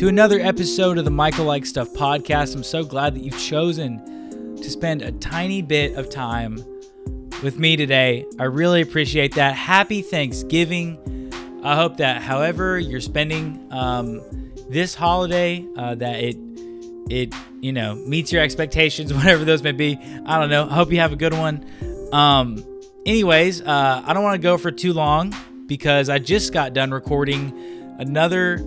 to another episode of the Michael Like Stuff podcast. I'm so glad that you've chosen to spend a tiny bit of time with me today. I really appreciate that. Happy Thanksgiving. I hope that, however you're spending um, this holiday, uh, that it it you know meets your expectations, whatever those may be. I don't know. I hope you have a good one. Um, anyways, uh, I don't want to go for too long because I just got done recording another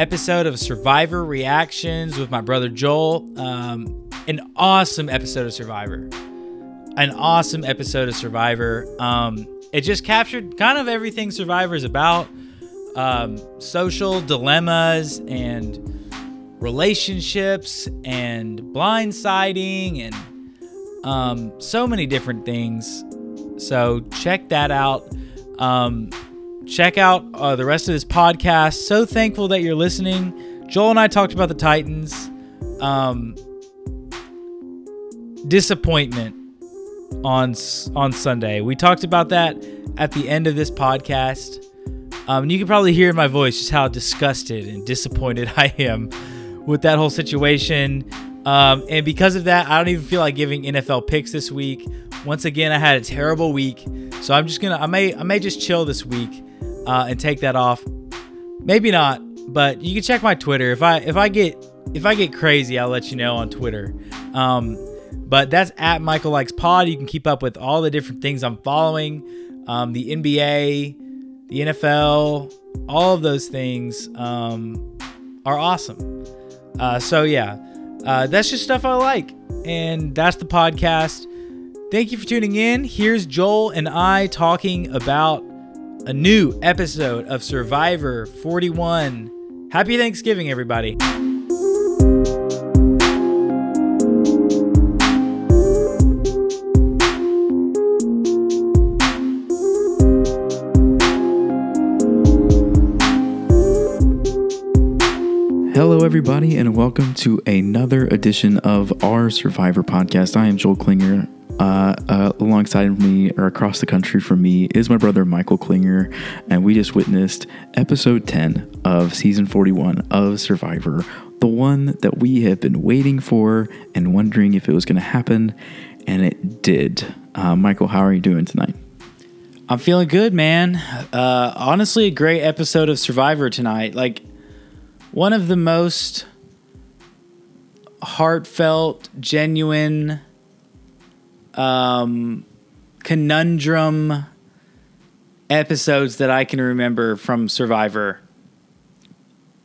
episode of Survivor Reactions with my brother Joel. Um, an awesome episode of Survivor. An awesome episode of Survivor. Um, it just captured kind of everything Survivor is about um, social dilemmas and relationships and blindsiding and um, so many different things. So check that out. Um, check out uh, the rest of this podcast. So thankful that you're listening. Joel and I talked about the Titans. Um, disappointment on on Sunday. We talked about that at the end of this podcast. Um, and you can probably hear in my voice just how disgusted and disappointed I am with that whole situation. Um, and because of that, I don't even feel like giving NFL picks this week. Once again, I had a terrible week, so I'm just gonna I may I may just chill this week uh, and take that off. Maybe not, but you can check my Twitter. If I if I get if I get crazy, I'll let you know on Twitter. Um, but that's at Michael Likes Pod. You can keep up with all the different things I'm following, um, the NBA, the NFL, all of those things um, are awesome. Uh, so yeah, uh, that's just stuff I like, and that's the podcast. Thank you for tuning in. Here's Joel and I talking about a new episode of Survivor 41. Happy Thanksgiving, everybody. Hello, everybody, and welcome to another edition of our Survivor podcast. I am Joel Klinger. Uh, uh, alongside me, or across the country from me, is my brother Michael Klinger, and we just witnessed episode 10 of season 41 of Survivor, the one that we have been waiting for and wondering if it was going to happen, and it did. Uh, Michael, how are you doing tonight? I'm feeling good, man. Uh, honestly, a great episode of Survivor tonight. Like, one of the most heartfelt, genuine, um, conundrum episodes that I can remember from Survivor.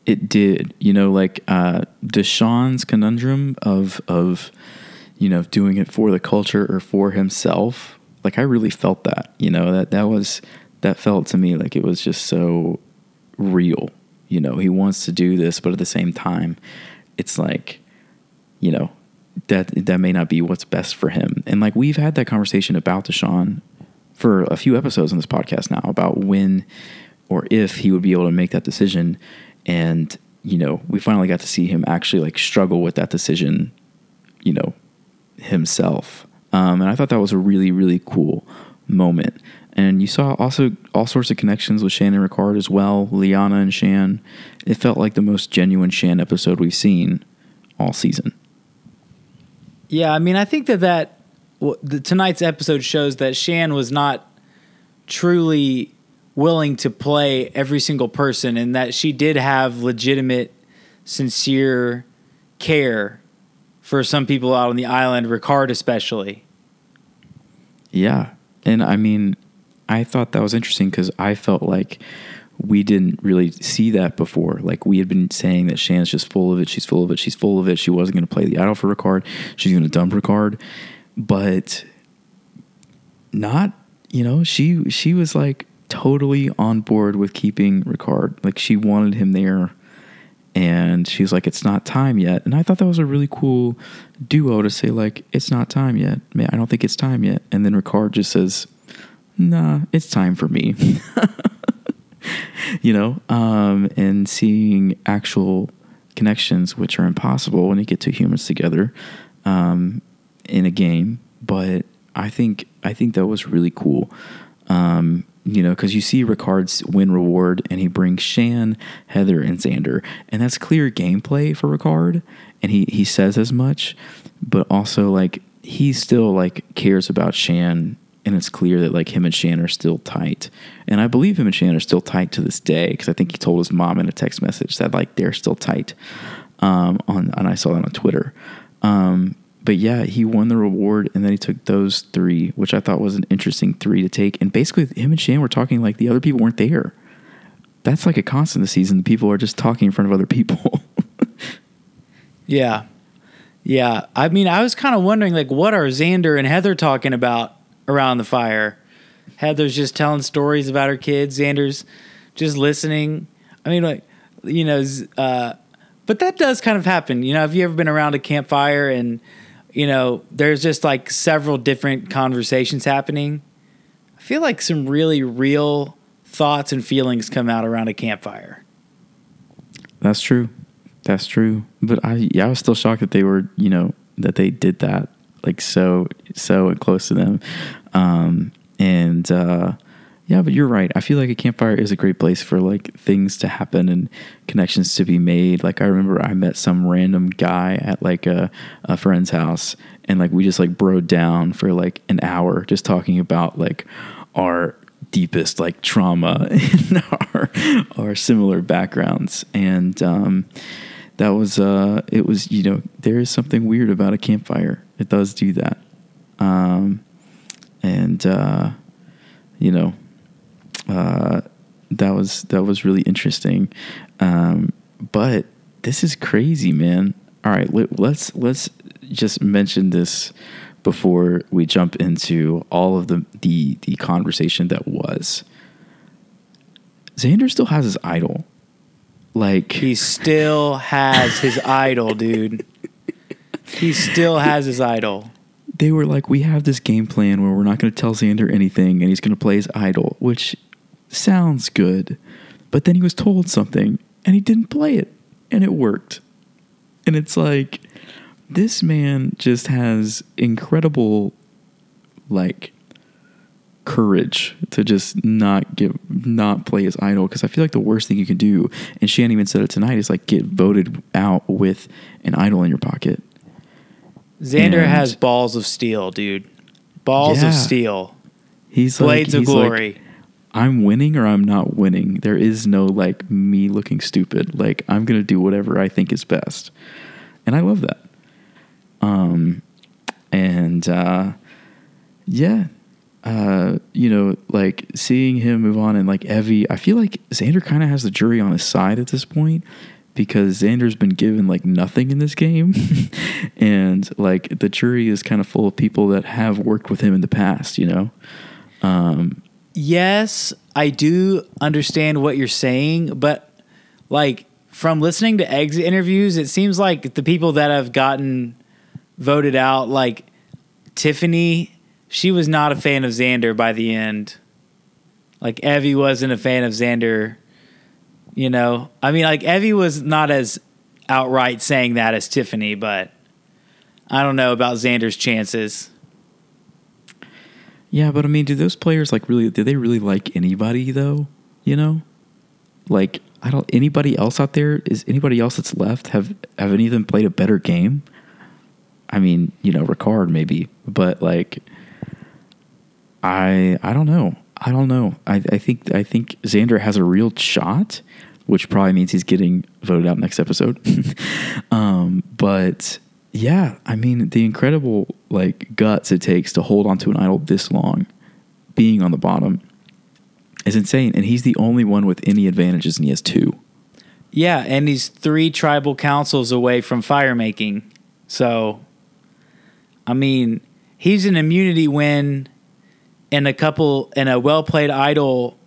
It did, you know, like uh, Deshawn's conundrum of of you know doing it for the culture or for himself. Like I really felt that, you know, that that was that felt to me like it was just so real you know he wants to do this but at the same time it's like you know that that may not be what's best for him and like we've had that conversation about Deshawn for a few episodes on this podcast now about when or if he would be able to make that decision and you know we finally got to see him actually like struggle with that decision you know himself um, and i thought that was a really really cool moment and you saw also all sorts of connections with Shannon Ricard as well, Liana and Shan. It felt like the most genuine Shan episode we've seen all season. Yeah, I mean, I think that that well, the, tonight's episode shows that Shan was not truly willing to play every single person, and that she did have legitimate, sincere care for some people out on the island, Ricard especially. Yeah, and I mean, I thought that was interesting because I felt like we didn't really see that before. Like we had been saying that Shan's just full of it. She's full of it. She's full of it. She wasn't going to play the idol for Ricard. She's going to dump Ricard, but not. You know, she she was like totally on board with keeping Ricard. Like she wanted him there, and she's like, "It's not time yet." And I thought that was a really cool duo to say, like, "It's not time yet." Man, I don't think it's time yet. And then Ricard just says, nah, it's time for me. you know, um, and seeing actual connections, which are impossible when you get two humans together um, in a game. But I think I think that was really cool. Um, you know, because you see Ricard's win reward and he brings Shan, Heather, and Xander. And that's clear gameplay for Ricard. And he, he says as much, but also like he still like cares about Shan and it's clear that like him and Shan are still tight. And I believe him and Shan are still tight to this day because I think he told his mom in a text message that like they're still tight. Um, on and I saw that on Twitter. Um, but yeah, he won the reward, and then he took those three, which I thought was an interesting three to take. And basically, him and Shan were talking like the other people weren't there. That's like a constant this season. People are just talking in front of other people. yeah, yeah. I mean, I was kind of wondering like, what are Xander and Heather talking about around the fire? Heather's just telling stories about her kids. Xander's just listening. I mean, like, you know, uh, but that does kind of happen. You know, have you ever been around a campfire and you know, there's just like several different conversations happening. I feel like some really real thoughts and feelings come out around a campfire. That's true. That's true. But I yeah, I was still shocked that they were, you know, that they did that like so so close to them. Um and uh yeah, but you're right. I feel like a campfire is a great place for like things to happen and connections to be made. Like I remember I met some random guy at like a, a friend's house and like we just like broed down for like an hour just talking about like our deepest like trauma in our our similar backgrounds. And um that was uh it was, you know, there is something weird about a campfire. It does do that. Um and uh you know, uh, that was that was really interesting. Um, but this is crazy, man. All right, let, let's let's just mention this before we jump into all of the the the conversation that was. Xander still has his idol. Like he still has his idol, dude. He still has his idol. They were like, we have this game plan where we're not going to tell Xander anything, and he's going to play his idol, which sounds good. But then he was told something and he didn't play it and it worked. And it's like this man just has incredible like courage to just not give not play as idol because I feel like the worst thing you can do and Shan even said it tonight is like get voted out with an idol in your pocket. Xander and has balls of steel, dude. Balls yeah, of steel. He's blades like, of glory. Like, I'm winning or I'm not winning. There is no like me looking stupid. Like I'm going to do whatever I think is best. And I love that. Um and uh yeah, uh, you know, like seeing him move on and like Evvie, I feel like Xander kind of has the jury on his side at this point because Xander's been given like nothing in this game. and like the jury is kind of full of people that have worked with him in the past, you know? Um, yes, I do understand what you're saying, but like from listening to exit interviews, it seems like the people that have gotten voted out, like Tiffany, she was not a fan of Xander by the end. Like Evvie wasn't a fan of Xander. You know, I mean, like Evvie was not as outright saying that as Tiffany, but I don't know about Xander's chances. Yeah, but I mean, do those players like really? Do they really like anybody though? You know, like I don't. Anybody else out there? Is anybody else that's left? Have have any of them played a better game? I mean, you know, Ricard maybe, but like, I I don't know. I don't know. I I think I think Xander has a real shot, which probably means he's getting voted out next episode. um, but yeah, I mean the incredible like guts it takes to hold onto an idol this long, being on the bottom, is insane. And he's the only one with any advantages, and he has two. Yeah, and he's three tribal councils away from fire making. So, I mean, he's an immunity win, and a couple and a well played idol,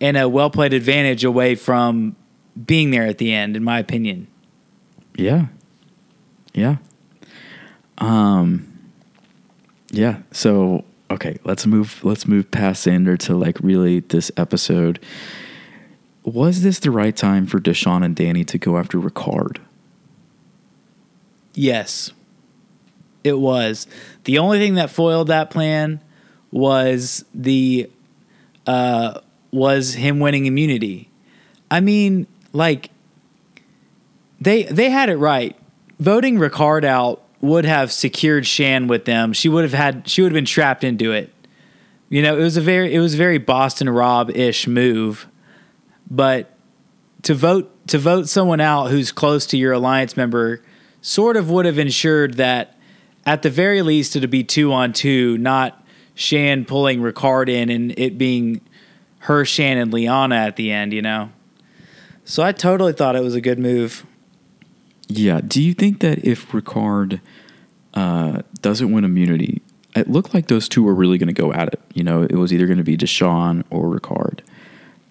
and a well played advantage away from being there at the end, in my opinion. Yeah, yeah. Um. Yeah. So okay, let's move. Let's move past Xander to like really this episode. Was this the right time for Deshawn and Danny to go after Ricard? Yes, it was. The only thing that foiled that plan was the uh, was him winning immunity. I mean, like they they had it right. Voting Ricard out would have secured Shan with them. She would have had she would have been trapped into it. You know, it was a very it was a very Boston Rob ish move, but to vote to vote someone out who's close to your alliance member sort of would have ensured that at the very least it'd be two on two, not Shan pulling Ricard in and it being her, Shan, and Liana at the end. You know, so I totally thought it was a good move. Yeah. Do you think that if Ricard uh, doesn't win immunity, it looked like those two were really going to go at it. You know, it was either going to be Deshawn or Ricard.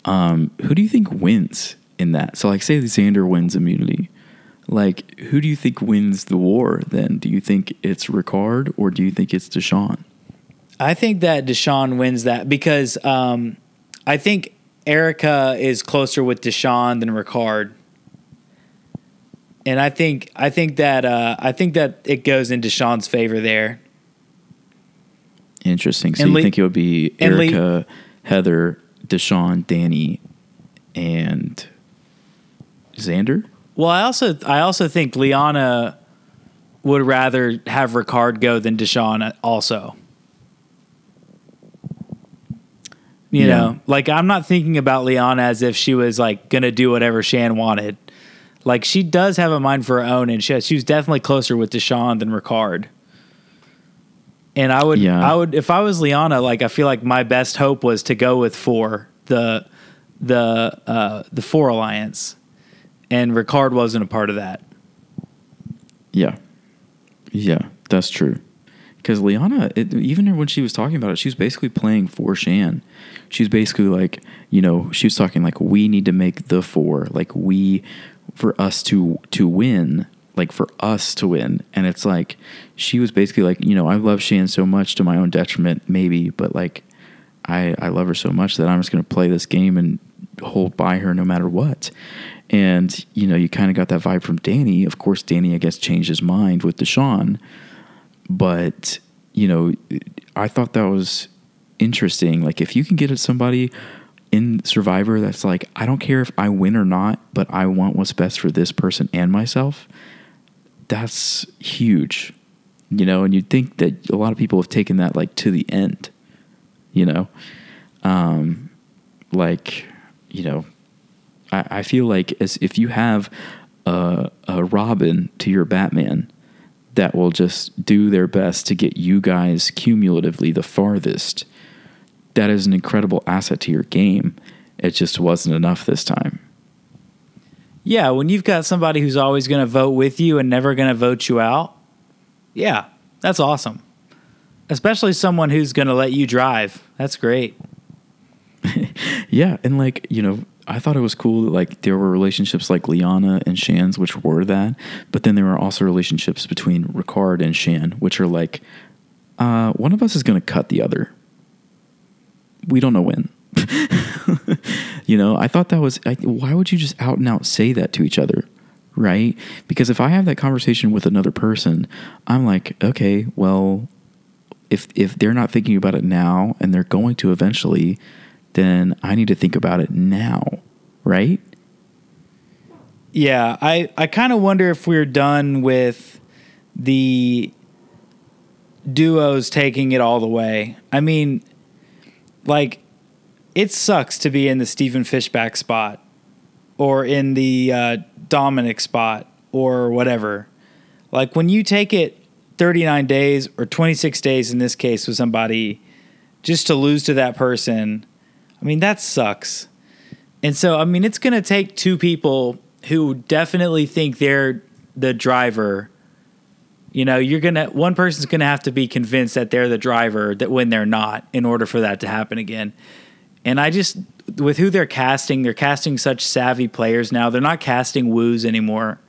Um, who do you think wins in that? So, like, say Xander wins immunity. Like, who do you think wins the war then? Do you think it's Ricard or do you think it's Deshawn? I think that Deshawn wins that because um, I think Erika is closer with Deshawn than Ricard and I think I think that uh, I think that it goes in Deshawn's favor there. Interesting. So and you Le- think it would be Erika, Le- Heather, Deshawn, Danny, and Xander? Well, I also I also think Liana would rather have Ricard go than Deshawn also. You yeah. know, like I'm not thinking about Liana as if she was like gonna do whatever Shan wanted. Like she does have a mind for her own, and she, she was definitely closer with Deshawn than Ricard. And I would, yeah. I would, if I was Liana, like I feel like my best hope was to go with four, the, the, uh, the four alliance, and Ricard wasn't a part of that. Yeah, yeah, that's true. Because Liana, it, even when she was talking about it, she was basically playing for Shan. She was basically like, you know, she was talking like, we need to make the four. Like we for us to to win like for us to win. And it's like she was basically like you know i love shan so much to my own detriment maybe but like i i love her so much that i'm just going to play this game and hold by her no matter what. And you know you kind of got that vibe from danny. Of course danny i guess changed his mind with deshawn but you know i thought that was interesting like if you can get at somebody in Survivor that's like, I don't care if I win or not, but I want what's best for this person and myself, that's huge. You know, and you'd think that a lot of people have taken that like to the end, you know? Um, like, you know, I, I feel like as if you have a, a Robin to your Batman that will just do their best to get you guys cumulatively the farthest that is an incredible asset to your game. It just wasn't enough this time. Yeah, when you've got somebody who's always going to vote with you and never going to vote you out, yeah, that's awesome. Especially someone who's going to let you drive. That's great. yeah, and like, you know, I thought it was cool that like there were relationships like Liana and Shan's, which were that, but then there were also relationships between Ricard and Shan, which are like, uh, one of us is going to cut the other we don't know when. you know, I thought that was, why would you just out and out say that to each other? Right? Because if I have that conversation with another person, I'm like, okay, well, if if they're not thinking about it now and they're going to eventually, then I need to think about it now, right? Yeah, I I kind of wonder if we're done with the duos taking it all the way. I mean, like it sucks to be in the Stephen Fishbach spot or in the uh, Dominic spot or whatever. Like when you take it 39 days or 26 days in this case with somebody just to lose to that person, I mean, that sucks. And so, I mean, it's going to take two people who definitely think they're the driver you know, you're gonna one person's gonna have to be convinced that they're the driver that when they're not, in order for that to happen again. And I just with who they're casting, they're casting such savvy players now. They're not casting woos anymore.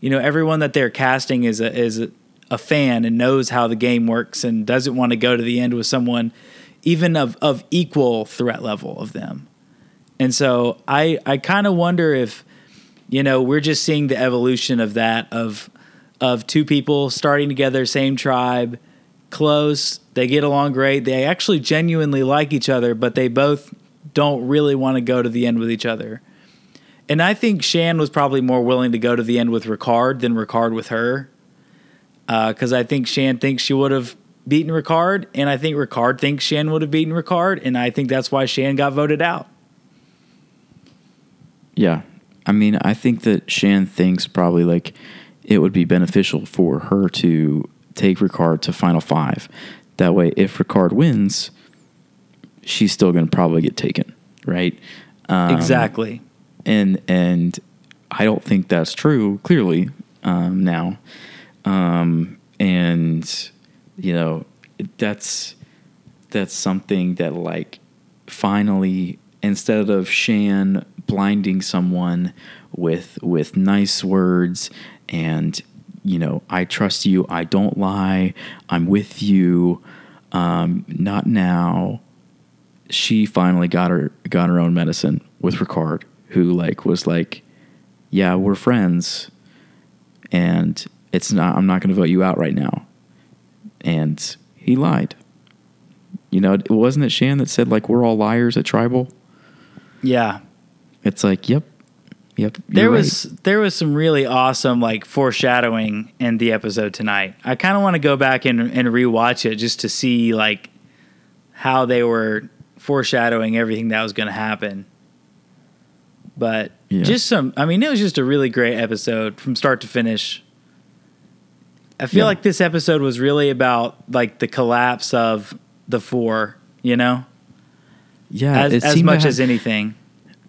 You know, everyone that they're casting is a is a, a fan and knows how the game works and doesn't want to go to the end with someone even of, of equal threat level of them. And so I I kind of wonder if you know we're just seeing the evolution of that of of two people starting together, same tribe, close. They get along great. They actually genuinely like each other, but they both don't really want to go to the end with each other. And I think Shan was probably more willing to go to the end with Ricard than Ricard with her. Because uh, I think Shan thinks she would have beaten Ricard, and I think Ricard thinks Shan would have beaten Ricard, and I think that's why Shan got voted out. Yeah. I mean, I think that Shan thinks probably like it would be beneficial for her to take Ricard to Final Five. That way, if Ricard wins, she's still going to probably get taken, right? Um, exactly. And and I don't think that's true. Clearly, um, now, um, and you know, that's that's something that like finally instead of Shan blinding someone with with nice words and you know I trust you I don't lie I'm with you um, not now. She finally got her got her own medicine with Ricard who like was like yeah we're friends and it's not I'm not going to vote you out right now. And he lied. You know wasn't it Shan that said like we're all liars at tribal? Yeah. It's like, yep, yep. There was right. there was some really awesome like foreshadowing in the episode tonight. I kind of want to go back and and rewatch it just to see like how they were foreshadowing everything that was going to happen. But yeah. just some, I mean, it was just a really great episode from start to finish. I feel yeah. like this episode was really about like the collapse of the four, you know? Yeah, as, as much as anything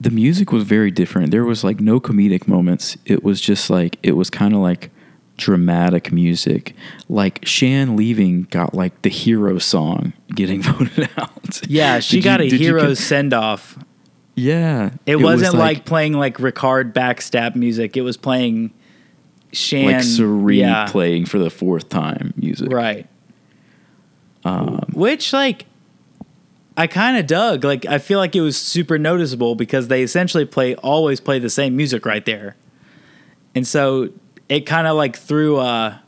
the music was very different. There was like no comedic moments. It was just like it was kind of like dramatic music. Like Shan leaving got like the hero song getting voted out. Yeah, she did got you, a hero send off. Yeah. It, it wasn't was like, like, playing like Ricard backstab music. It was playing Shan like Cirie yeah. playing for the fourth time music. Right. Um, Which like I kind of dug. Like I feel like it was super noticeable because they essentially play always play the same music right there, and so it kind of like threw a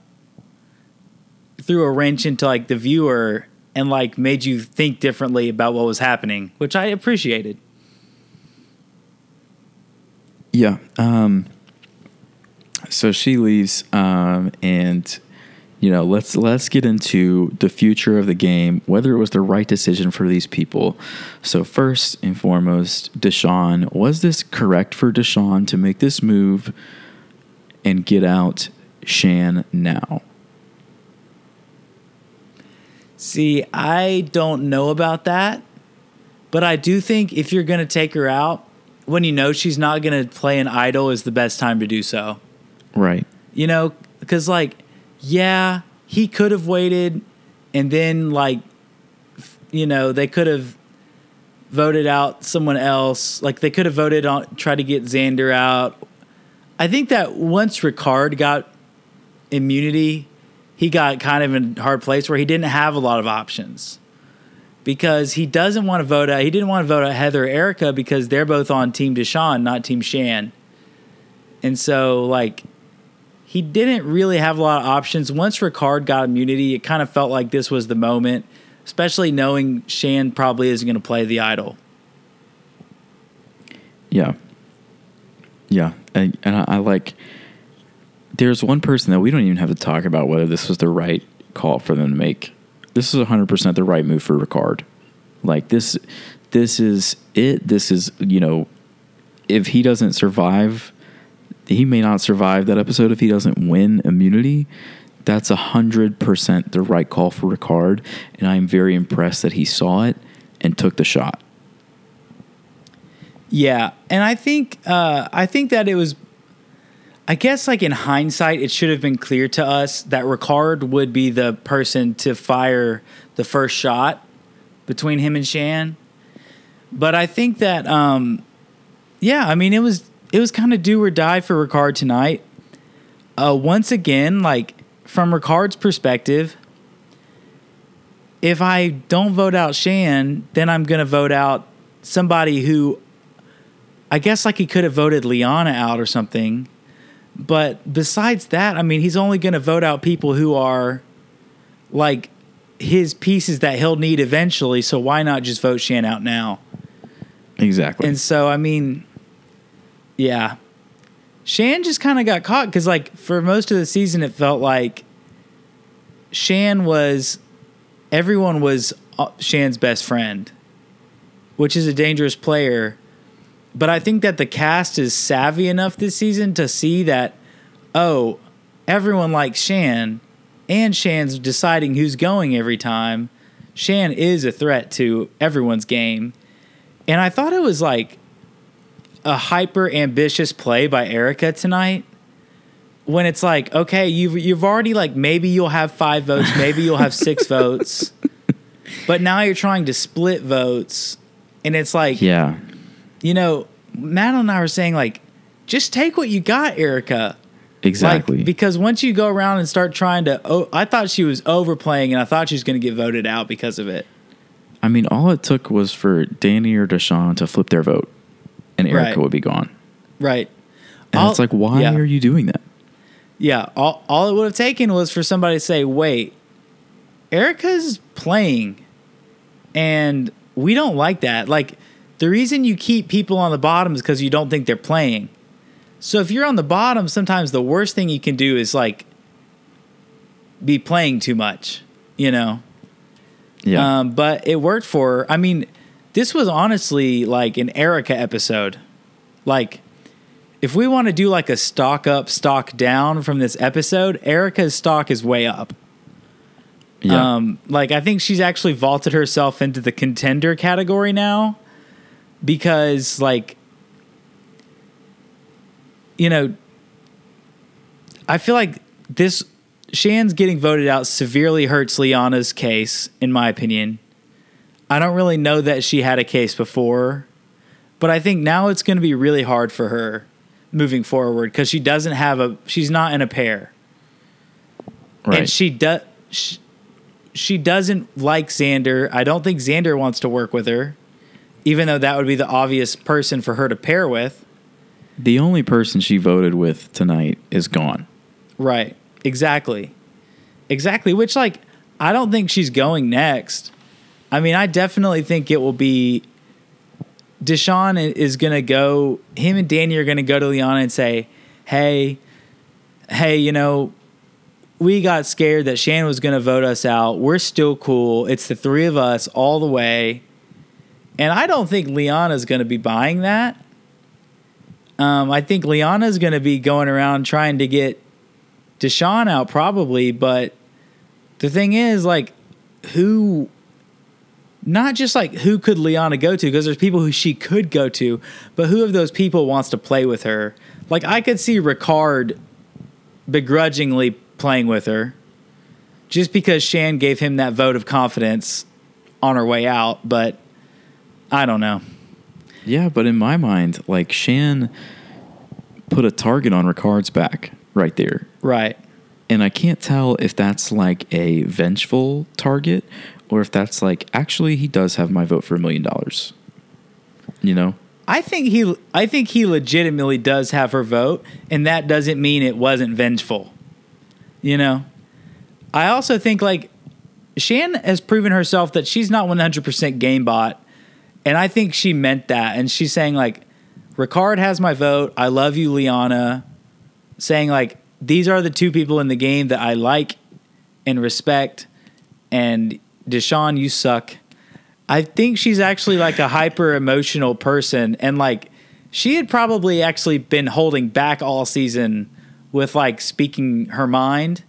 threw a wrench into like the viewer and like made you think differently about what was happening, which I appreciated. Yeah. Um, so she leaves, um, and you know, let's let's get into the future of the game, whether it was the right decision for these people. So first and foremost, Deshawn, was this correct for Deshawn to make this move and get out Shan now? See, I don't know about that, but I do think if you're going to take her out, when you know she's not going to play an idol is the best time to do so. Right. You know, because like yeah, he could have waited and then like you know, they could have voted out someone else. Like they could have voted on try to get Xander out. I think that once Ricard got immunity, he got kind of in a hard place where he didn't have a lot of options. Because he doesn't want to vote out he didn't want to vote out Heather or Erika because they're both on Team Deshawn, not Team Shan. And so like he didn't really have a lot of options. Once Ricard got immunity, it kind of felt like this was the moment, especially knowing Shan probably isn't going to play the idol. Yeah. Yeah. And, and I, I like, there's one person that we don't even have to talk about whether this was the right call for them to make. This is 100% the right move for Ricard. Like this, this is it. This is, you know, if he doesn't survive he may not survive that episode if he doesn't win immunity. That's a hundred percent the right call for Ricard, and I'm very impressed that he saw it and took the shot. Yeah, and I think uh, I think that it was. I guess, like in hindsight, it should have been clear to us that Ricard would be the person to fire the first shot between him and Shan. But I think that, um, yeah, I mean, it was it was kind of do or die for Ricard tonight. Uh, once again, like from Ricard's perspective, if I don't vote out Shan, then I'm going to vote out somebody who I guess like he could have voted Liana out or something. But besides that, I mean, he's only going to vote out people who are like his pieces that he'll need eventually. So why not just vote Shan out now? Exactly. And so, I mean, yeah, Shan just kind of got caught because, like, for most of the season, it felt like Shan was everyone was uh, Shan's best friend, which is a dangerous player. But I think that the cast is savvy enough this season to see that, oh, everyone likes Shan, and Shan's deciding who's going every time. Shan is a threat to everyone's game. And I thought it was like a hyper ambitious play by Erika tonight. When it's like, okay, you've you've already like maybe you'll have five votes, maybe you'll have six votes, but now you're trying to split votes, and it's like, yeah. you know, Matt and I were saying like, just take what you got, Erika. Exactly. Like, because once you go around and start trying to, oh, I thought she was overplaying, and I thought she was going to get voted out because of it. I mean, all it took was for Danny or Deshawn to flip their vote, and Erika Right. would be gone. Right. And All- it's like, why yeah. are you doing that? Yeah, all, all it would have taken was for somebody to say, wait, Erika's playing, and we don't like that. Like, the reason you keep people on the bottom is because you don't think they're playing. So if you're on the bottom, sometimes the worst thing you can do is, like, be playing too much, you know? Yeah. Um, but it worked for her. I mean, this was honestly like an Erika episode. Like, if we want to do like a stock up, stock down from this episode, Erika's stock is way up. yeah. Um, like I think she's actually vaulted herself into the contender category now because like you know I feel like this Shan's getting voted out severely hurts Liana's case in my opinion. I don't really know that she had a case before, but I think now it's going to be really hard for her moving forward cuz she doesn't have a she's not in a pair right. and she does she, she doesn't like Xander. I don't think Xander wants to work with her, even though that would be the obvious person for her to pair with. the only person she voted with tonight is gone. Right. Exactly. Exactly. Which like I don't think she's going next. I mean, I definitely think it will be Deshawn is gonna go him and Danny are gonna go to Liana and say, Hey, hey, you know, we got scared that Shan was gonna vote us out. We're still cool. It's the three of us all the way. And I don't think Liana's gonna be buying that. Um, I think Liana's gonna be going around trying to get Deshawn out probably, but the thing is, like, who? Not just like who could Liana go to because there's people who she could go to, but who of those people wants to play with her? Like I could see Ricard begrudgingly playing with her, just because Shan gave him that vote of confidence on her way out. But I don't know. Yeah, but in my mind, like Shan put a target on Ricard's back right there. Right? And I can't tell if that's like a vengeful target or if that's like actually he does have my vote for a million dollars. You know? I think he I think he legitimately does have her vote, and that doesn't mean it wasn't vengeful. You know? I also think like Shan has proven herself that she's not 100% game bot, and I think she meant that and she's saying like Ricard has my vote. I love you Liana. Saying like these are the two people in the game that I like and respect and Deshawn you suck. I think she's actually like a hyper emotional person and like she had probably actually been holding back all season with like speaking her mind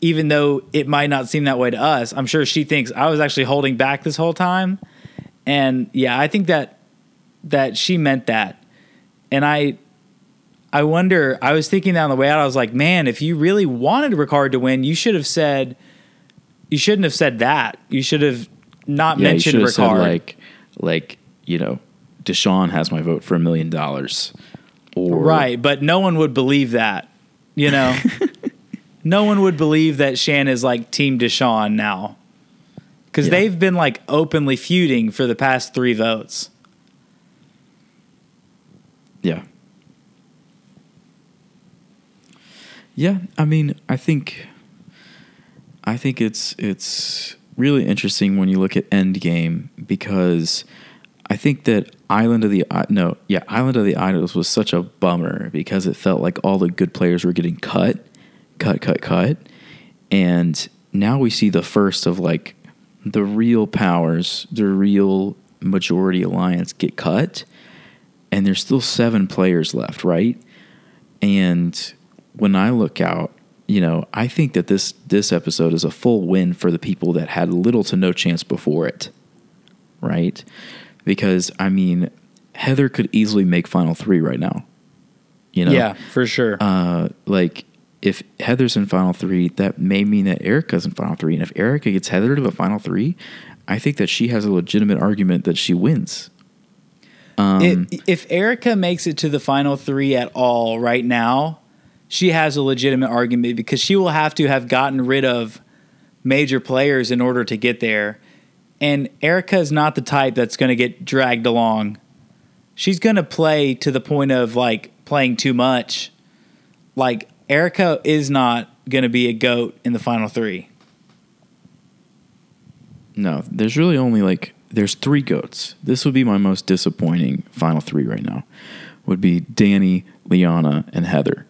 even though it might not seem that way to us. I'm sure she thinks I was actually holding back this whole time. And yeah, I think that that she meant that. And I I wonder, I was thinking on the way out, I was like, man, if you really wanted Ricard to win, you should have said you shouldn't have said that. You should have not Yeah, you mentioned should have Ricard. said like like, you know, Deshawn has my vote for a million dollars. Or Right, but no one would believe that. You know, no one would believe that Shan is like Team Deshawn now, because Yeah. they've been like openly feuding for the past three votes. Yeah. Yeah, I mean, I think I think it's it's really interesting when you look at Endgame because I think that Island of the no, yeah, Island of the Idols was such a bummer because it felt like all the good players were getting cut, cut, cut, cut, and now we see the first of like the real powers, the real majority alliance get cut, and there's still seven players left, right? And when I look out, you know, I think that this this episode is a full win for the people that had little to no chance before it, right? Because I mean, Heather could easily make final three right now. You know, yeah, for sure. Uh, like if Heather's in final three, that may mean that Erika's in final three, and if Erika gets Heather to the final three, I think that she has a legitimate argument that she wins. Um, if, if Erika makes it to the final three at all right now, she has a legitimate argument because she will have to have gotten rid of major players in order to get there. And Erika is not the type that's going to get dragged along. She's going to play to the point of like playing too much. Like Erika is not going to be a goat in the final 3. No, there's really only like there's three goats. This would be my most disappointing final 3 right now. Would be Danny, Liana, and Heather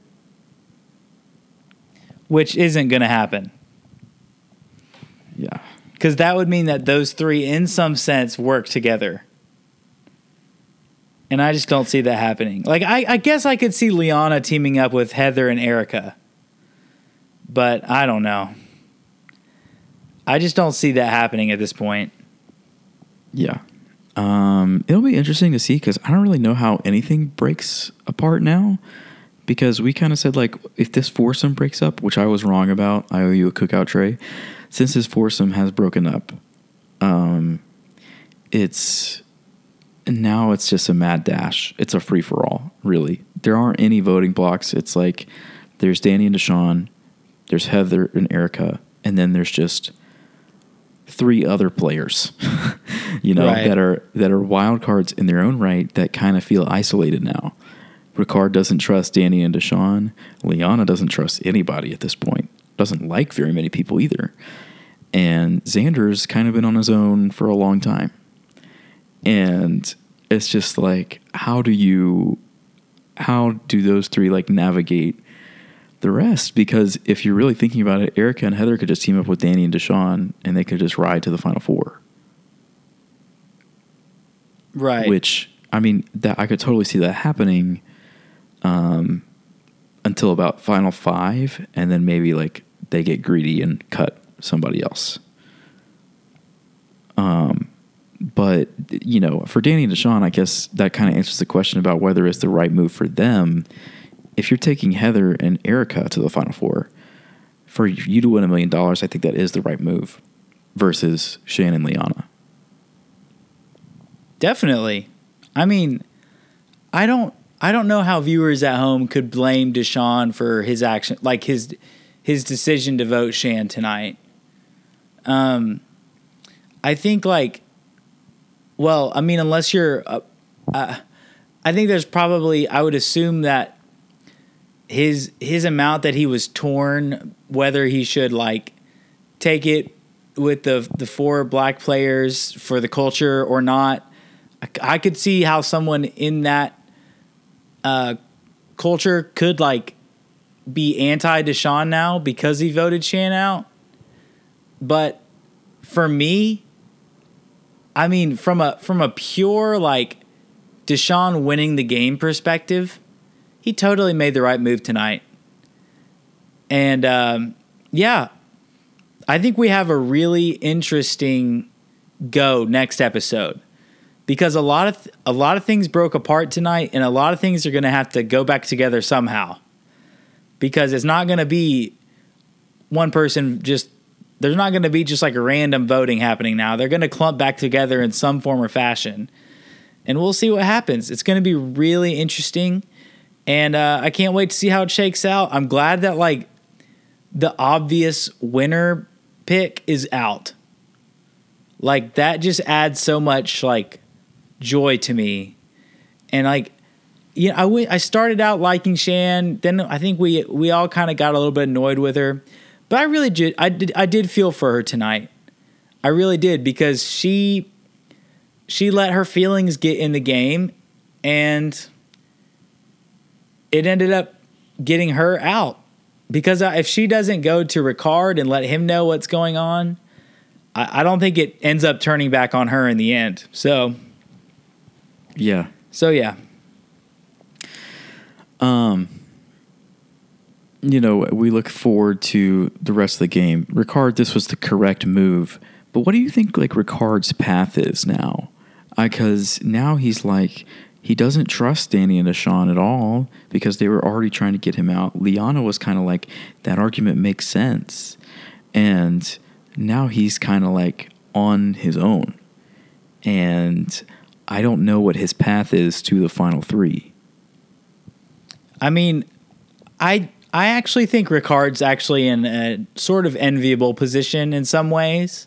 which isn't going to happen. Yeah. Because that would mean that those three, in some sense, work together. And I just don't see that happening. Like, I, I guess I could see Liana teaming up with Heather and Erika. But I don't know. I just don't see that happening at this point. Yeah. Um, it'll be interesting to see because I don't really know how anything breaks apart now because we kind of said like if this foursome breaks up, which I was wrong about, I owe you a cookout tray. Since this foursome has broken up, um, it's now it's just a mad dash. It's a free for all, really. There aren't any voting blocks. It's like there's Danny and Deshawn, there's Heather and Erika, and then there's just three other players, you know, right. that are that are wild cards in their own right that kind of feel isolated now. Ricard doesn't trust Danny and Deshawn. Liana doesn't trust anybody at this point. Doesn't like very many people either. And Xander's kind of been on his own for a long time. And it's just like, how do you, how do those three like navigate the rest? Because if you're really thinking about it, Erika and Heather could just team up with Danny and Deshawn and they could just ride to the final four. Right. Which, I mean, that I could totally see that happening um, until about final five, and then maybe like they get greedy and cut somebody else. Um, but you know, for Danny and Deshawn, I guess that kind of answers the question about whether it's the right move for them. If you're taking Heather and Erika to the final four, for you to win a million dollars, I think that is the right move versus Shannon and Liana. Definitely. I mean, I don't I don't know how viewers at home could blame Deshawn for his action, like his his decision to vote Shan tonight. Um, I think like, well, I mean, unless you're, uh, uh, I think there's probably I would assume that his his amount that he was torn whether he should like take it with the the four black players for the culture or not. I, I could see how someone in that uh, culture could like be anti Deshawn now because he voted Shan out. But for me, I mean, from a from a pure like Deshawn winning the game perspective, he totally made the right move tonight. And um, yeah, I think we have a really interesting go next episode because a lot of th- a lot of things broke apart tonight, and a lot of things are going to have to go back together somehow. Because it's not going to be one person just. There's not going to be just like a random voting happening now. They're going to clump back together in some form or fashion, and we'll see what happens. It's going to be really interesting, and uh, I can't wait to see how it shakes out. I'm glad that like the obvious winner pick is out. Like that just adds so much like joy to me. And like, you know, I, w- I started out liking Shan. Then I think we we all kind of got a little bit annoyed with her, but I really did I did I did feel for her tonight. I really did because she she let her feelings get in the game and it ended up getting her out because if she doesn't go to Ricard and let him know what's going on, I, I don't think it ends up turning back on her in the end. So, Yeah. so yeah, Um, you know, we look forward to the rest of the game. Ricard, this was the correct move. But what do you think like Ricard's path is now? Because now he's like he doesn't trust Danny and Deshawn at all because they were already trying to get him out. Liana was kind of like that argument makes sense, and now he's kind of like on his own, and I don't know what his path is to the final three. I mean, I I actually think Ricard's actually in a sort of enviable position in some ways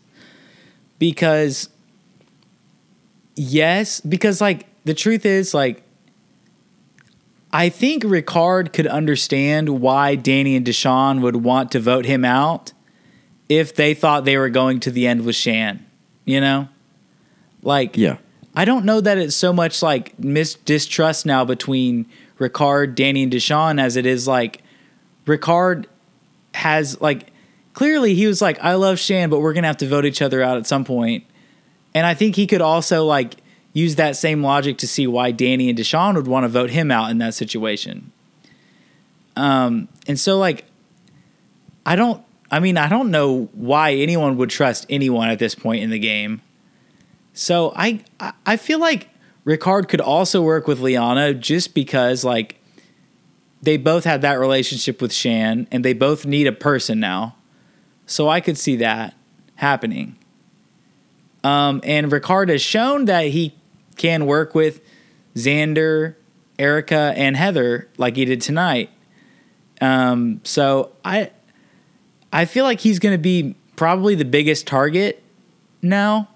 because yes, because like the truth is like I think Ricard could understand why Danny and Deshawn would want to vote him out if they thought they were going to the end with Shan, you know? Like Yeah. I don't know that it's so much like mis- distrust now between Ricard, Danny, and Deshawn as it is like Ricard has like clearly he was like, I love Shan, but we're gonna have to vote each other out at some point. And I think he could also like use that same logic to see why Danny and Deshawn would want to vote him out in that situation. Um, and so like I don't I mean, I don't know why anyone would trust anyone at this point in the game. So I I- feel like Ricard could also work with Liana just because like they both had that relationship with Shan and they both need a person now. So I could see that happening. Um, and Ricard has shown that he can work with Xander, Erika, and Heather like he did tonight. Um, so I I feel like he's going to be probably the biggest target now.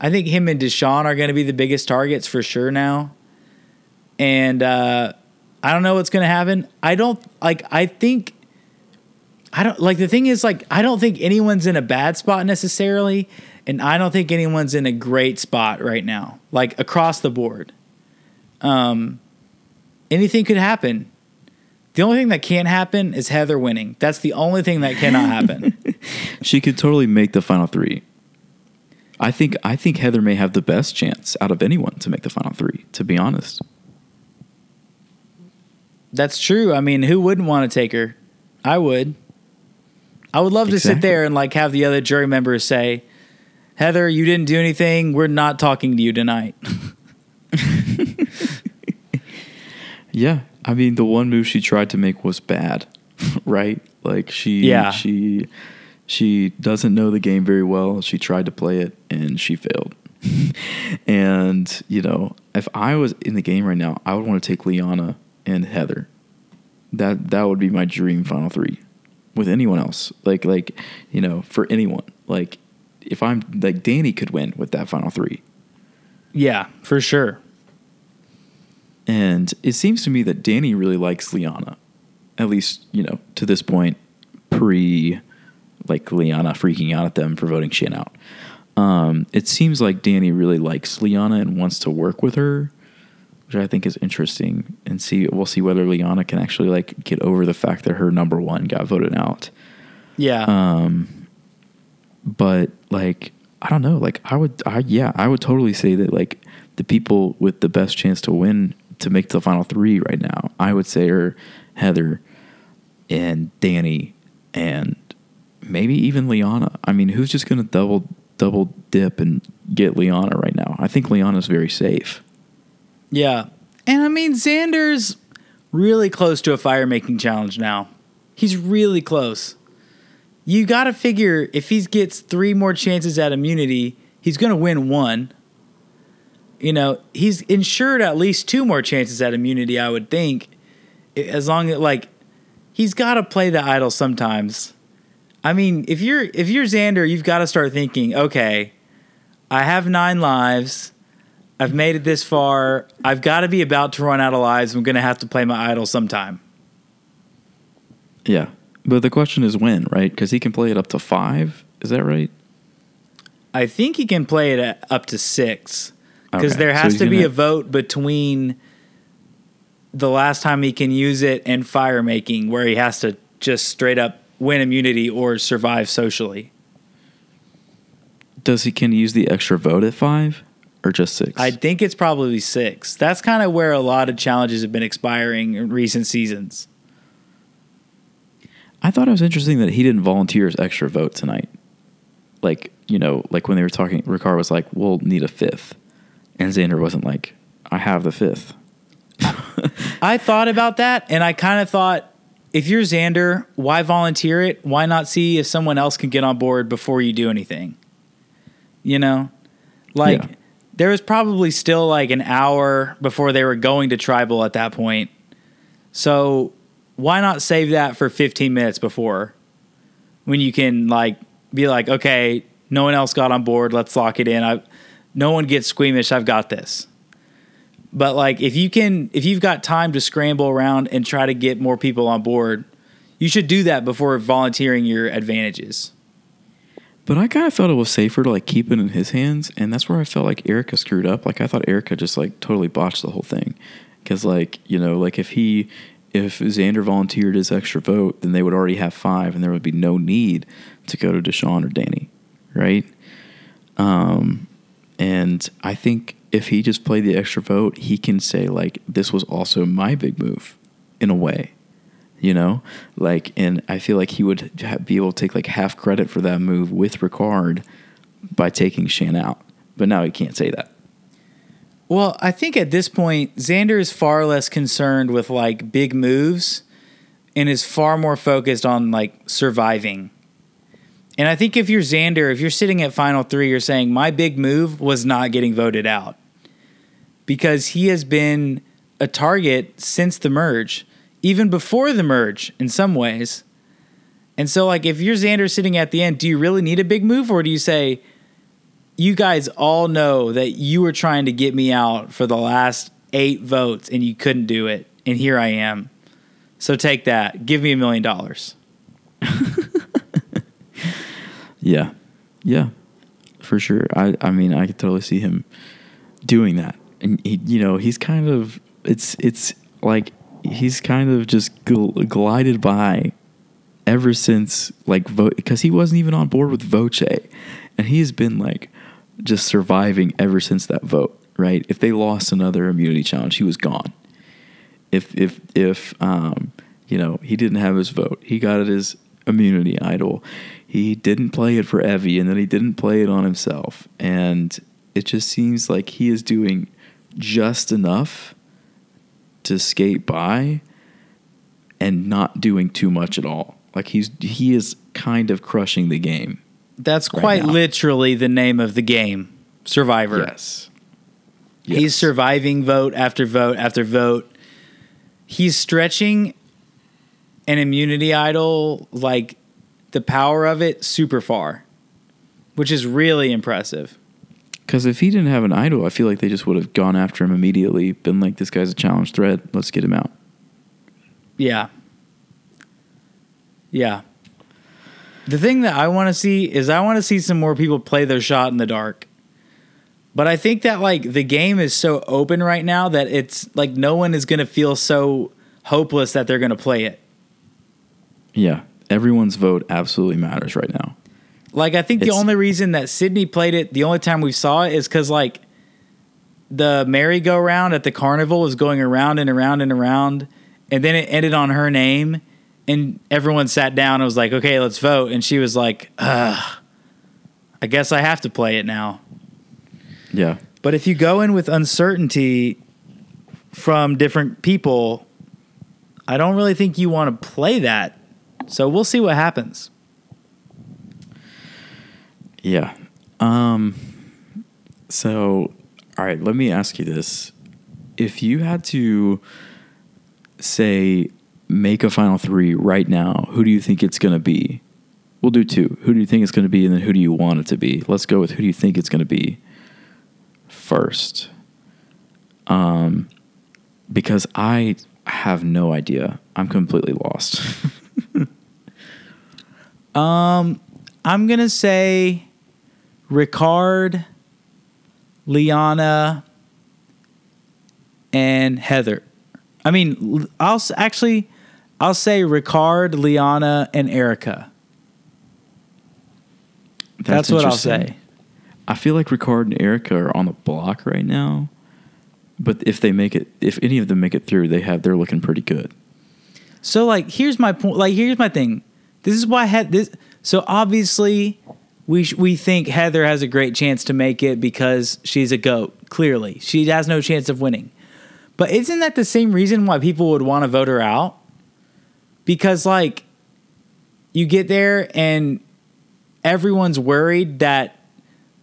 I think him and Deshawn are going to be the biggest targets for sure now. And uh, I don't know what's going to happen. I don't like. I think. I don't like the thing is like I don't think anyone's in a bad spot necessarily, and I don't think anyone's in a great spot right now. Like across the board, um, anything could happen. The only thing that can't happen is Heather winning. That's the only thing that cannot happen. She could totally make the final three. I think I think Heather may have the best chance out of anyone to make the final three. To be honest, That's true. I mean, who wouldn't want to take her? I would. I would love to sit there and like have the other jury members say, "Heather, you didn't do anything. We're not talking to you tonight." yeah. I mean, the one move she tried to make was bad, right? Like she, Yeah. she, she doesn't know the game very well. She tried to play it and she failed. and you know, if I was in the game right now, I would want to take Liana and Heather. That that would be my dream final three. With anyone else, like like you know, for anyone, like if I'm like Danny could win with that final three. yeah, for sure. And it seems to me that Danny really likes Liana, at least you know to this point, pre like Liana freaking out at them for voting Shan out. Um, it seems like Danny really likes Liana and wants to work with her, which I think is interesting. And see, we'll see whether Liana can actually like get over the fact that her number one got voted out. Yeah. Um, but like I don't know, like I would, I yeah, I would totally say that like the people with the best chance to win to make the final three right now, I would say are Heather and Danny and maybe even Liana. I mean, who's just gonna double double dip and get Liana right now? I think Liana's very safe. yeah. And I mean, Xander's really close to a fire making challenge now. He's really close. You got to figure if he gets three more chances at immunity, he's going to win one. You know, he's insured at least two more chances at immunity, I would think. As long as, like, he's got to play the idol sometimes. I mean, if you're if you're Xander, you've got to start thinking, okay, I have nine lives. I've made it this far. I've got to be about to run out of lives. I'm going to have to play my idol sometime. Yeah, but the question is when, right? Because he can play it up to five. Is that right? I think he can play it up to six because Okay, there has he's to be a vote between the last time he can use it and fire making, where he has to just straight up win immunity or survive socially. Does he can he use the extra vote at five or just six? I think it's probably six. That's kind of where a lot of challenges have been expiring in recent seasons. I thought it was interesting that he didn't volunteer his extra vote tonight. Like, you know, like when they were talking, Ricard was like, we'll need a fifth. And Xander wasn't like, I have the fifth. I thought about that, and I kind of thought, if you're Xander, why volunteer it? Why not see if someone else can get on board before you do anything? You know, like Yeah. there was probably still like an hour before they were going to tribal at that point. So why not save that for 15 minutes before, when you can like be like, okay, no one else got on board, let's lock it in. I, no one gets squeamish. I've got this. But like if you can if you've got time to scramble around and try to get more people on board, you should do that before volunteering your advantages. But I kind of felt it was safer to like keep it in his hands, and that's where I felt like Erika screwed up. Like I thought Erika just like totally botched the whole thing, because like you know like if he if Xander volunteered his extra vote, then they would already have five, and there would be no need to go to Deshawn or Danny, right? Um, and I think if he just played the extra vote, he can say like this was also my big move, in a way you know like and i feel like he would be able to take like half credit for that move with ricard by taking shan out but now he can't say that Well, I think at this point Xander is far less concerned with like big moves and is far more focused on like surviving. And I think if you're Xander, if you're sitting at final 3, you're saying my big move was not getting voted out. Because he has been a target since the merge, even before the merge in some ways. And so, like, if you're Xander sitting at the end, do you really need a big move, or do you say, you guys all know that you were trying to get me out for the last eight votes and you couldn't do it, and here I am. So take that. Give me a million dollars. yeah yeah for sure i i mean i could totally see him doing that and he, you know he's kind of it's it's like he's kind of just gl- glided by ever since like vote because he wasn't even on board with Voce, and he has been like just surviving ever since that vote. Right? If they lost another immunity challenge, he was gone. If if if um, you know he didn't have his vote, he got his immunity idol. He didn't play it for Evvie, and then he didn't play it on himself, and it just seems like he is doing just enough to skate by and not doing too much at all. Like he's he is kind of crushing the game. That's Right quite now. literally the name of the game Survivor. Yes. He's surviving vote after vote after vote. He's stretching an immunity idol, like the power of it, super far, which is really impressive. Because if he didn't have an idol, I feel like they just would have gone after him immediately. Been like, this guy's a challenge threat. Let's get him out. Yeah. Yeah. The thing that I want to see is I want to see some more people play their shot in the dark. But I think that like the game is so open right now that it's like no one is going to feel so hopeless that they're going to play it. Yeah. Everyone's vote absolutely matters right now. Like I think the only reason that Sydney played it, the only time we saw it is cuz like the merry-go-round at the carnival was going around and around and around and then it ended on her name and everyone sat down and was like, "Okay, let's vote." And she was like, "Ugh. I guess I have to play it now." Yeah. But if you go in with uncertainty from different people, I don't really think you want to play that. So we'll see what happens. Yeah. Um so all right, let me ask you this. If you had to say make a final 3 right now, who do you think it's going to be? We'll do two. Who do you think it's going to be and then who do you want it to be? Let's go with who do you think it's going to be first. Um because I have no idea. I'm completely lost. Um, I'm gonna say Ricard, Liana, and Heather. I mean, I'll actually, I'll say Ricard, Liana, and Erika. That's, what I'll say. I feel like Ricard and Erika are on the block right now, but if they make it, if any of them make it through, they have they're looking pretty good. So like here's my point like here's my thing. This is why I had this so obviously we sh- we think Heather has a great chance to make it because she's a goat. Clearly, she has no chance of winning. But isn't that the same reason why people would want to vote her out? Because like you get there and everyone's worried that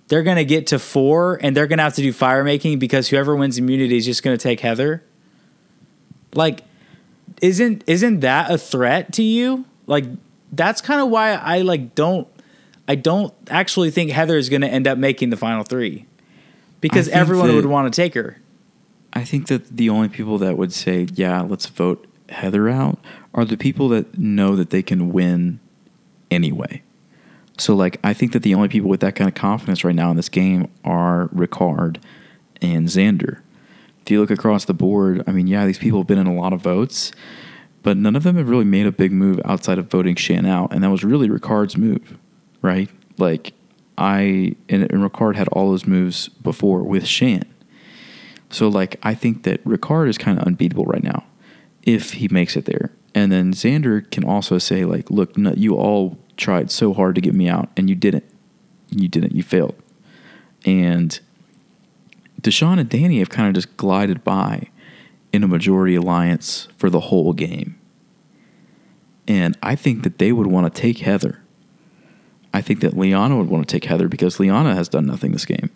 they're going to get to 4 and they're going to have to do fire making because whoever wins immunity is just going to take Heather. Like isn't isn't that a threat to you? Like that's kind of why I like don't I don't actually think Heather is going to end up making the final 3 because everyone that- would want to take her. I think that the only people that would say, "Yeah, let's vote Heather out," are the people that know that they can win anyway. So, like, I think that the only people with that kind of confidence right now in this game are Ricard and Xander. If you look across the board, I mean, yeah, these people have been in a lot of votes, but none of them have really made a big move outside of voting Shan out, and that was really Ricard's move, right? Like, I and, and Ricard had all those moves before with Shan. So like I think that Ricard is kind of unbeatable right now if he makes it there. And then Xander can also say like, look, no, you all tried so hard to get me out and you didn't. You didn't. You failed. And Deshawn and Danny have kind of just glided by in a majority alliance for the whole game. And I think that they would want to take Heather. I think that Liana would want to take Heather because Liana has done nothing this game.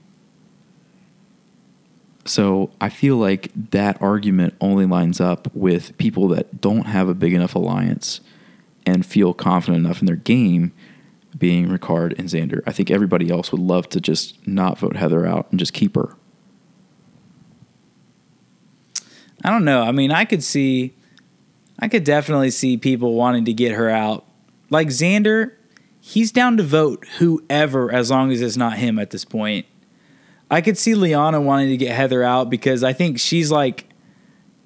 So I feel like that argument only lines up with people that don't have a big enough alliance and feel confident enough in their game, being Ricard and Xander. I think everybody else would love to just not vote Heather out and just keep her. I don't know. I mean, I could see I could definitely see people wanting to get her out. Like Xander, he's down to vote whoever as long as it's not him at this point. I could see Liana wanting to get Heather out because I think she's like,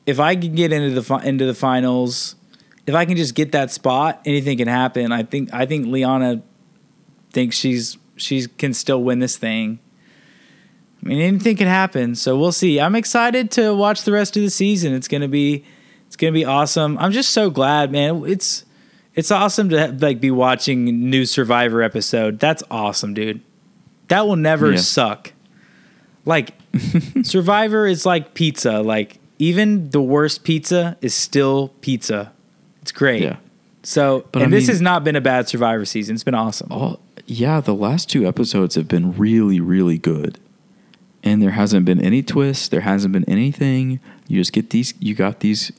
if I can get into the fi- into the finals, if I can just get that spot, anything can happen. I think I think Liana thinks she's she can still win this thing. I mean, anything can happen. So we'll see. I'm excited to watch the rest of the season. It's gonna be it's gonna be awesome. I'm just so glad, man. It's it's awesome to like be watching new Survivor episode. That's awesome, dude. That will never Yeah. suck. Like Survivor is like pizza. Like even the worst pizza is still pizza. It's great. Yeah. So, But and I this mean- has not been a bad Survivor season. It's been awesome. All, yeah, the last two episodes have been really, really good. And there hasn't been any twists. There hasn't been anything. You just get these, you got these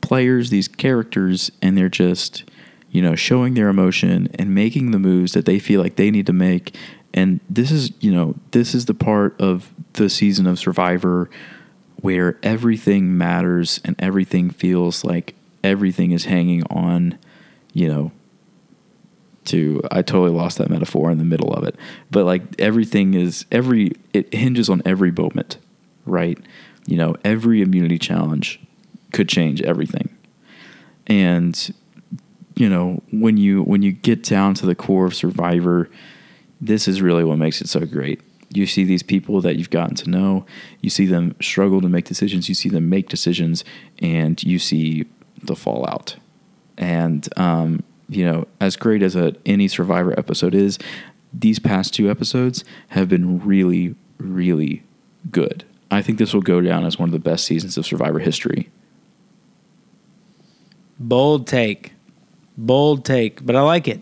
players, these characters, and they're just, you know, showing their emotion and making the moves that they feel like they need to make. And this is, you know, this is the part of the season of Survivor where everything matters and everything feels like everything is hanging on, you know, to I totally lost that metaphor in the middle of it. But like everything is every it hinges on every moment, right? You know, every immunity challenge could change everything. And you know, when you when you get down to the core of Survivor, this is really what makes it so great. You see these people that you've gotten to know, you see them struggle to make decisions, you see them make decisions, and you see the fallout. And um, you know, as great as a any Survivor episode is, these past two episodes have been really, really good. I think this will go down as one of the best seasons of Survivor history. Bold take. Bold take, but I like it.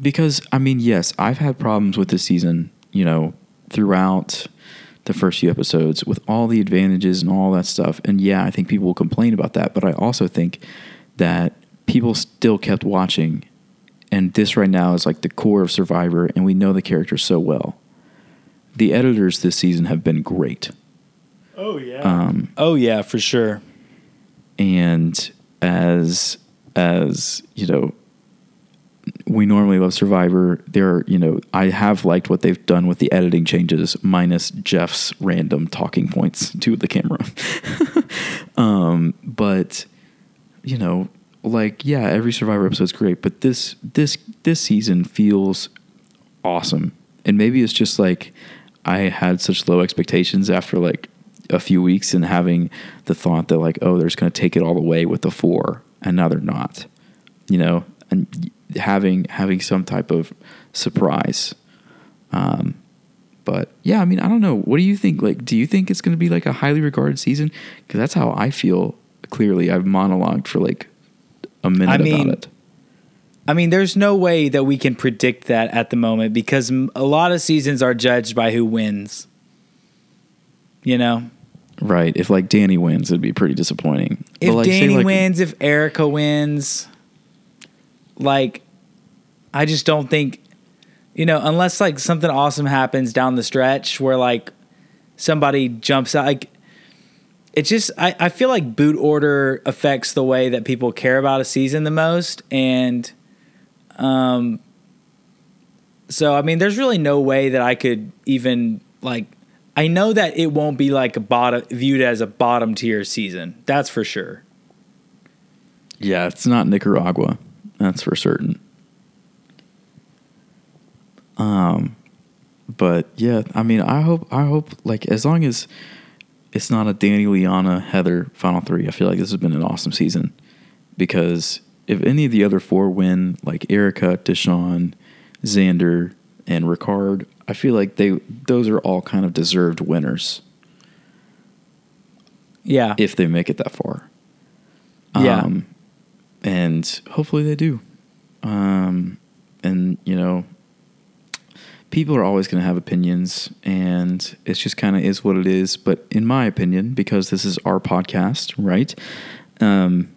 Because I mean, yes, I've had problems with this season, you know, throughout the first few episodes with all the advantages and all that stuff. And yeah, I think people will complain about that, but I also think that people still kept watching and this right now is like the core of Survivor and we know the characters so well. The editors this season have been great. Oh yeah. Um, oh yeah, for sure. and as as you know we normally love Survivor. There, you know, I have liked what they've done with the editing changes, minus Jeff's random talking points to the camera. um, but you know, like yeah, every Survivor episode is great, but this this this season feels awesome, and maybe it's just like I had such low expectations after like a few weeks and having the thought that like oh they're just going to take it all the way with the four, and now they're not, you know, and having having some type of surprise. Um, but yeah, I mean, I don't know. What do you think? Like, do you think it's going to be like a highly regarded season? Because that's how I feel. Clearly, I've monologued for like a minute I mean, about it. I mean, there's no way that we can predict that at the moment because a lot of seasons are judged by who wins. You know, Right. If like Danny wins, it'd be pretty disappointing. But, if like, say, Danny like- wins, if Erika wins, like, I just don't think, you know, unless like something awesome happens down the stretch where like somebody jumps out, like, it just, I, I feel like boot order affects the way that people care about a season the most. And, um, so, I mean, there's really no way that I could even like, I know that it won't be like a bottom viewed as a bottom tier season. That's for sure. Yeah, it's not Nicaragua. That's for certain. Um, but yeah, I mean, I hope, I hope, like, as long as it's not a Danny, Liana, Heather final three, I feel like this has been an awesome season. Because if any of the other four win, like Erika, Deshawn, Xander, and Ricard, I feel like they those are all kind of deserved winners Yeah. if they make it that far. Yeah. Um, and hopefully they do. Um, and you know, people are always going to have opinions, and it's just kind of is what it is. But in my opinion, because this is our podcast, right? Um,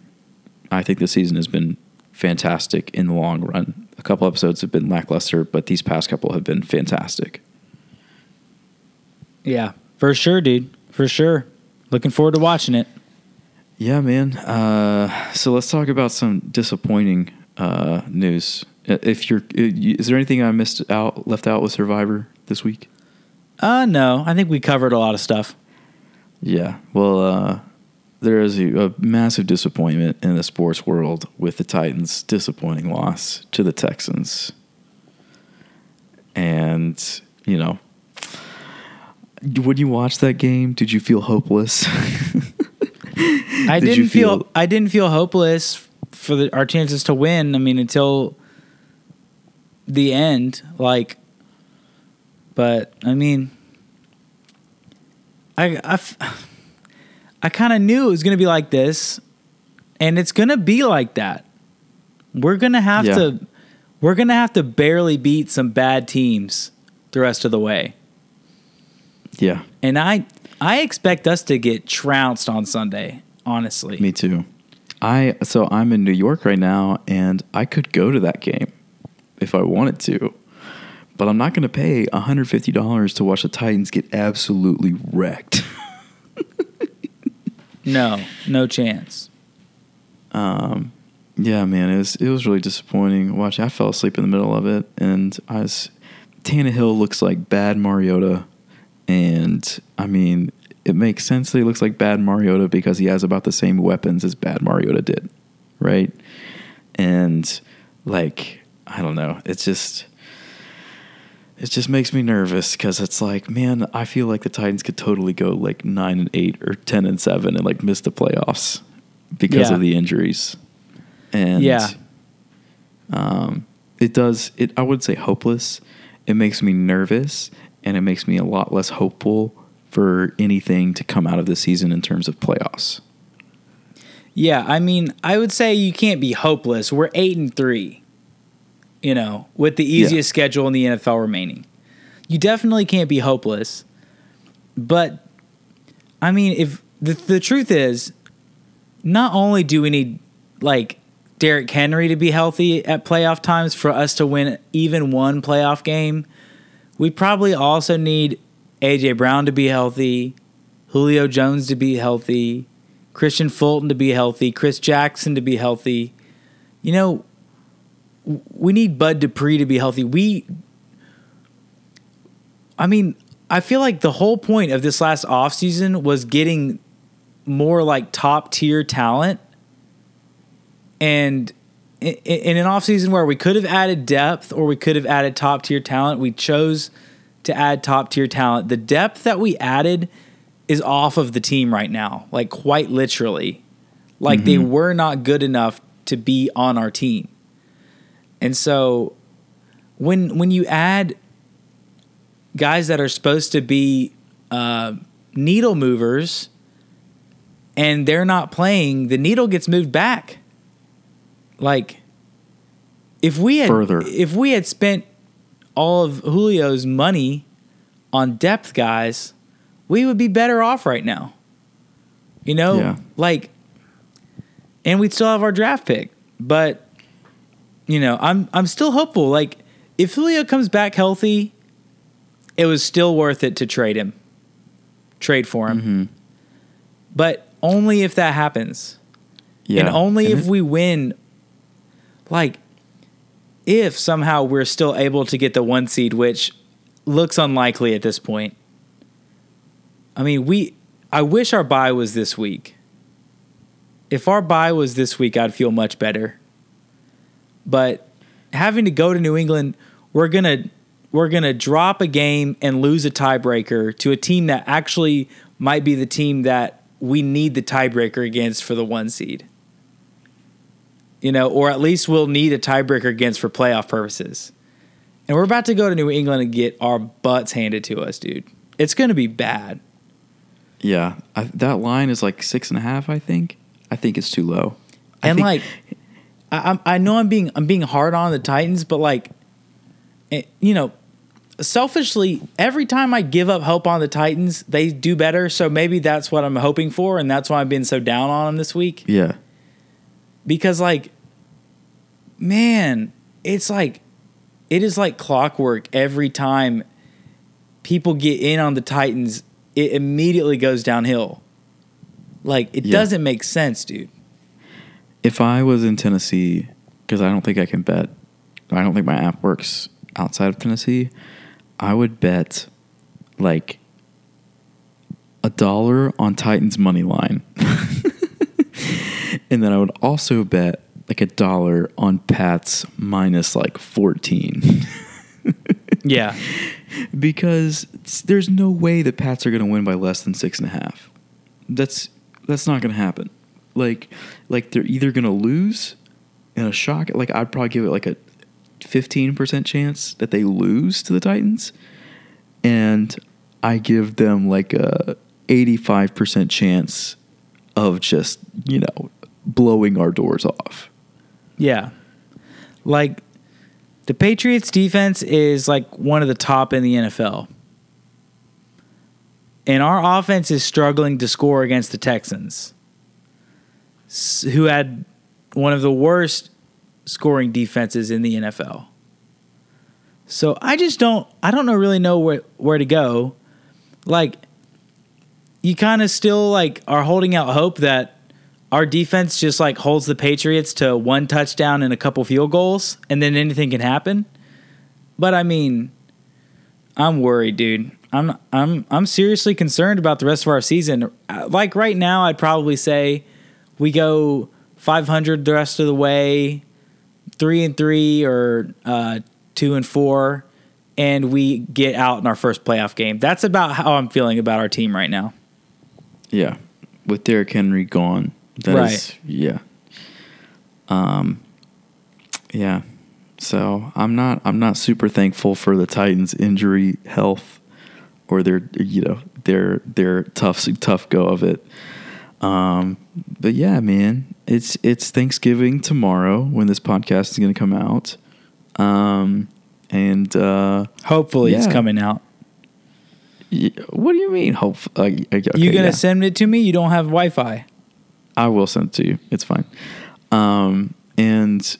I think the season has been fantastic in the long run. Couple episodes have been lackluster, but these past couple have been fantastic. yeah. For sure, dude. For sure. Looking forward to watching it. Yeah, man. Uh, so let's talk about some disappointing uh, news. If you're, uh, is there anything I missed out, left out with Survivor this week? Uh no, I think we covered a lot of stuff. Yeah. Well, uh, there is a, a massive disappointment in the sports world with the Titans' disappointing loss to the Texans. And, you know, when you watch that game, did you feel hopeless? I did didn't feel, feel- I didn't feel hopeless for the, our chances to win. I mean, until the end, like. But I mean, I I, f- I kind of knew it was gonna be like this, and it's gonna be like that. We're gonna have Yeah. to, we're gonna have to barely beat some bad teams the rest of the way. yeah, And I I expect us to get trounced on Sunday, honestly. me too. I so I'm in New York right now, and I could go to that game if I wanted to, but I'm not going to pay 150 dollars to watch the Titans get absolutely wrecked. No, no chance. Um, yeah, man, it was it was really disappointing. Watching, I fell asleep in the middle of it, and I was Tannehill looks like bad Mariota, and I mean, it makes sense that he looks like bad Mariota because he has about the same weapons as bad Mariota did, right? And like, I don't know, it's just. It just makes me nervous because it's like, man, I feel like the Titans could totally go like nine and eight or ten and seven and like miss the playoffs because Yeah. of the injuries. And Yeah. um, it does. It I would say hopeless. It makes me nervous, and it makes me a lot less hopeful for anything to come out of the season in terms of playoffs. Yeah, I mean, I would say you can't be hopeless. We're eight and three, you know, with the Yeah. easiest schedule in the NFL remaining. You definitely can't be hopeless. But I mean, if the the truth is, not only do we need like Derrick Henry to be healthy at playoff times for us to win even one playoff game, we probably also need AJ Brown to be healthy, Julio Jones to be healthy, Kristian Fulton to be healthy, Chris Jackson to be healthy. You know, we need Bud Dupree to be healthy. We, I mean, I feel like the whole point of this last offseason was getting more like top tier talent. And in, in an offseason where we could have added depth or we could have added top tier talent, we chose to add top tier talent. The depth that we added is off of the team right now, like quite literally. Like mm-hmm. they were not good enough to be on our team. And so when when you add guys that are supposed to be uh, needle movers and they're not playing, the needle gets moved back. Like if we had Further. if we had spent all of Julio's money on depth guys, we would be better off right now. You know, yeah. like and we'd still have our draft pick. But you know, I'm I'm still hopeful. Like if Julio comes back healthy, it was still worth it to trade him, trade for him. Mm-hmm. But only if that happens. Yeah. And only and if we win. Like, if somehow we're still able to get the one seed, which looks unlikely at this point. I mean, we. I wish our buy was this week. If our buy was this week, I'd feel much better. But having to go to New England, we're gonna we're going to drop a game and lose a tiebreaker to a team that actually might be the team that we need the tiebreaker against for the one seed. You know, or at least we'll need a tiebreaker against for playoff purposes. And we're about to go to New England and get our butts handed to us, dude. It's going to be bad. Yeah, I, that line is like six and a half. I think. I think it's too low. I and like, I, I know I'm being I'm being hard on the Titans, but like, it, eh, you know, selfishly, every time I give up hope on the Titans, they do better. So maybe that's what I'm hoping for, and that's why I'm being so down on them this week. Yeah. Because like, man, it's like, it is like clockwork. Every time people get in on the Titans, it immediately goes downhill. Like it yeah. doesn't make sense, dude. If I was in Tennessee, because I don't think I can bet, I don't think my app works outside of Tennessee. I would bet like a dollar on Titans money line. and then I would also bet like a dollar on Pats minus like 14. yeah. Because there's no way the Pats are going to win by less than six and a half. That's that's not going to happen. Like like they're either to lose in a shock. Like I'd probably give it like a 15% chance that they lose to the Titans. And I give them like a 85% chance of just, you know, blowing our doors off. Yeah. Like the Patriots defense is like one of the top in the NFL. And our offense is struggling to score against the Texans, who had one of the worst scoring defenses in the NFL. So I just don't I don't know really know where where to go. Like you kind of still like are holding out hope that our defense just like holds the Patriots to one touchdown and a couple field goals and then anything can happen. But I mean, I'm worried, dude. I'm I'm I'm seriously concerned about the rest of our season. Uh, like right now, I'd probably say we go 500 the rest of the way three and three or uh, two and four, and we get out in our first playoff game. That's about how I'm feeling about our team right now. Yeah, with Derrick Henry gone, that right? Is, yeah. Um, yeah. So I'm not I'm not super thankful for the Titans' injury health or their you know their their tough tough go of it. Um, but yeah, man, it's it's Thanksgiving tomorrow when this podcast is going to come out. Um, and uh, hopefully yeah. it's coming out. Yeah, what do you mean? Hope uh, okay, you gonna yeah. send it to me? You don't have Wi-Fi. I will send it to you. It's fine. Um, and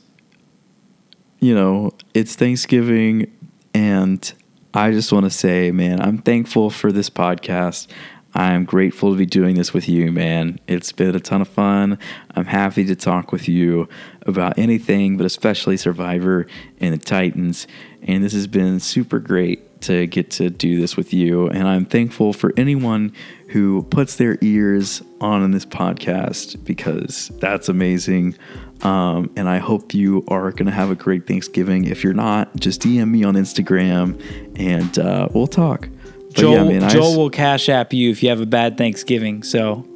you know, it's Thanksgiving, and I just want to say, man, I'm thankful for this podcast. I'm grateful to be doing this with you, man. It's been a ton of fun. I'm happy to talk with you about anything, but especially Survivor and the Titans. And this has been super great to get to do this with you. And I'm thankful for anyone who puts their ears on in this podcast because that's amazing. Um, and I hope you are going to have a great Thanksgiving. If you're not, just DM me on Instagram and uh, we'll talk. Joel, yeah, man, Joel will cash app you if you have a bad Thanksgiving. So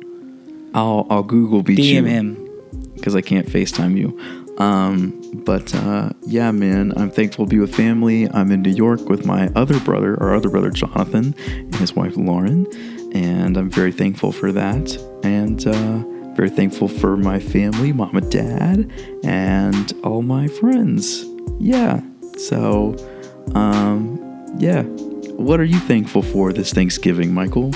I'll I'll Google beat DM you him because I can't Facetime you. Um, but uh, yeah, man, I'm thankful to be with family. I'm in New York with my other brother, our other brother Jonathan, and his wife Lauren, and I'm very thankful for that. And uh, very thankful for my family, mom and dad, and all my friends. Yeah. So, um, yeah, what are you thankful for this Thanksgiving, Michael?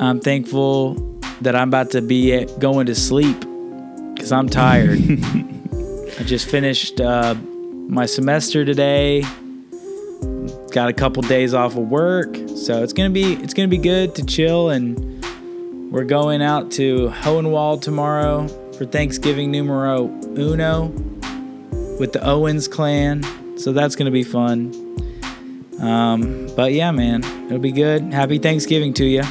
I'm thankful that I'm about to be going to sleep because I'm tired. I just finished uh, my semester today. Got a couple days off of work, so it's gonna be it's gonna be good to chill. And we're going out to Hohenwald tomorrow for Thanksgiving numero uno with the Owens clan. So that's gonna be fun. Um, but yeah, man, it'll be good. Happy Thanksgiving to you.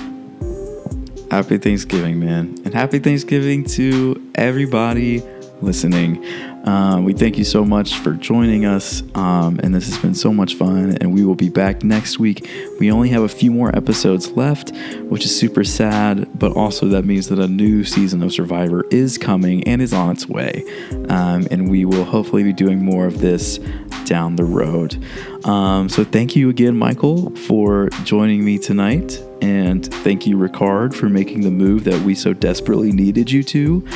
Happy Thanksgiving, man. And happy Thanksgiving to everybody listening. Um, we thank you so much for joining us, um, and this has been so much fun. And we will be back next week. We only have a few more episodes left, which is super sad, but also that means that a new season of Survivor is coming and is on its way. Um, and we will hopefully be doing more of this down the road. Um, so thank you again, Michael, for joining me tonight. And thank you, Ricard, for making the move that we so desperately needed you to.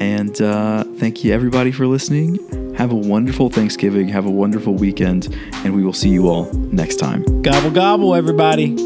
And uh, thank you, everybody, for listening. Have a wonderful Thanksgiving. Have a wonderful weekend. And we will see you all next time. Gobble, gobble, everybody.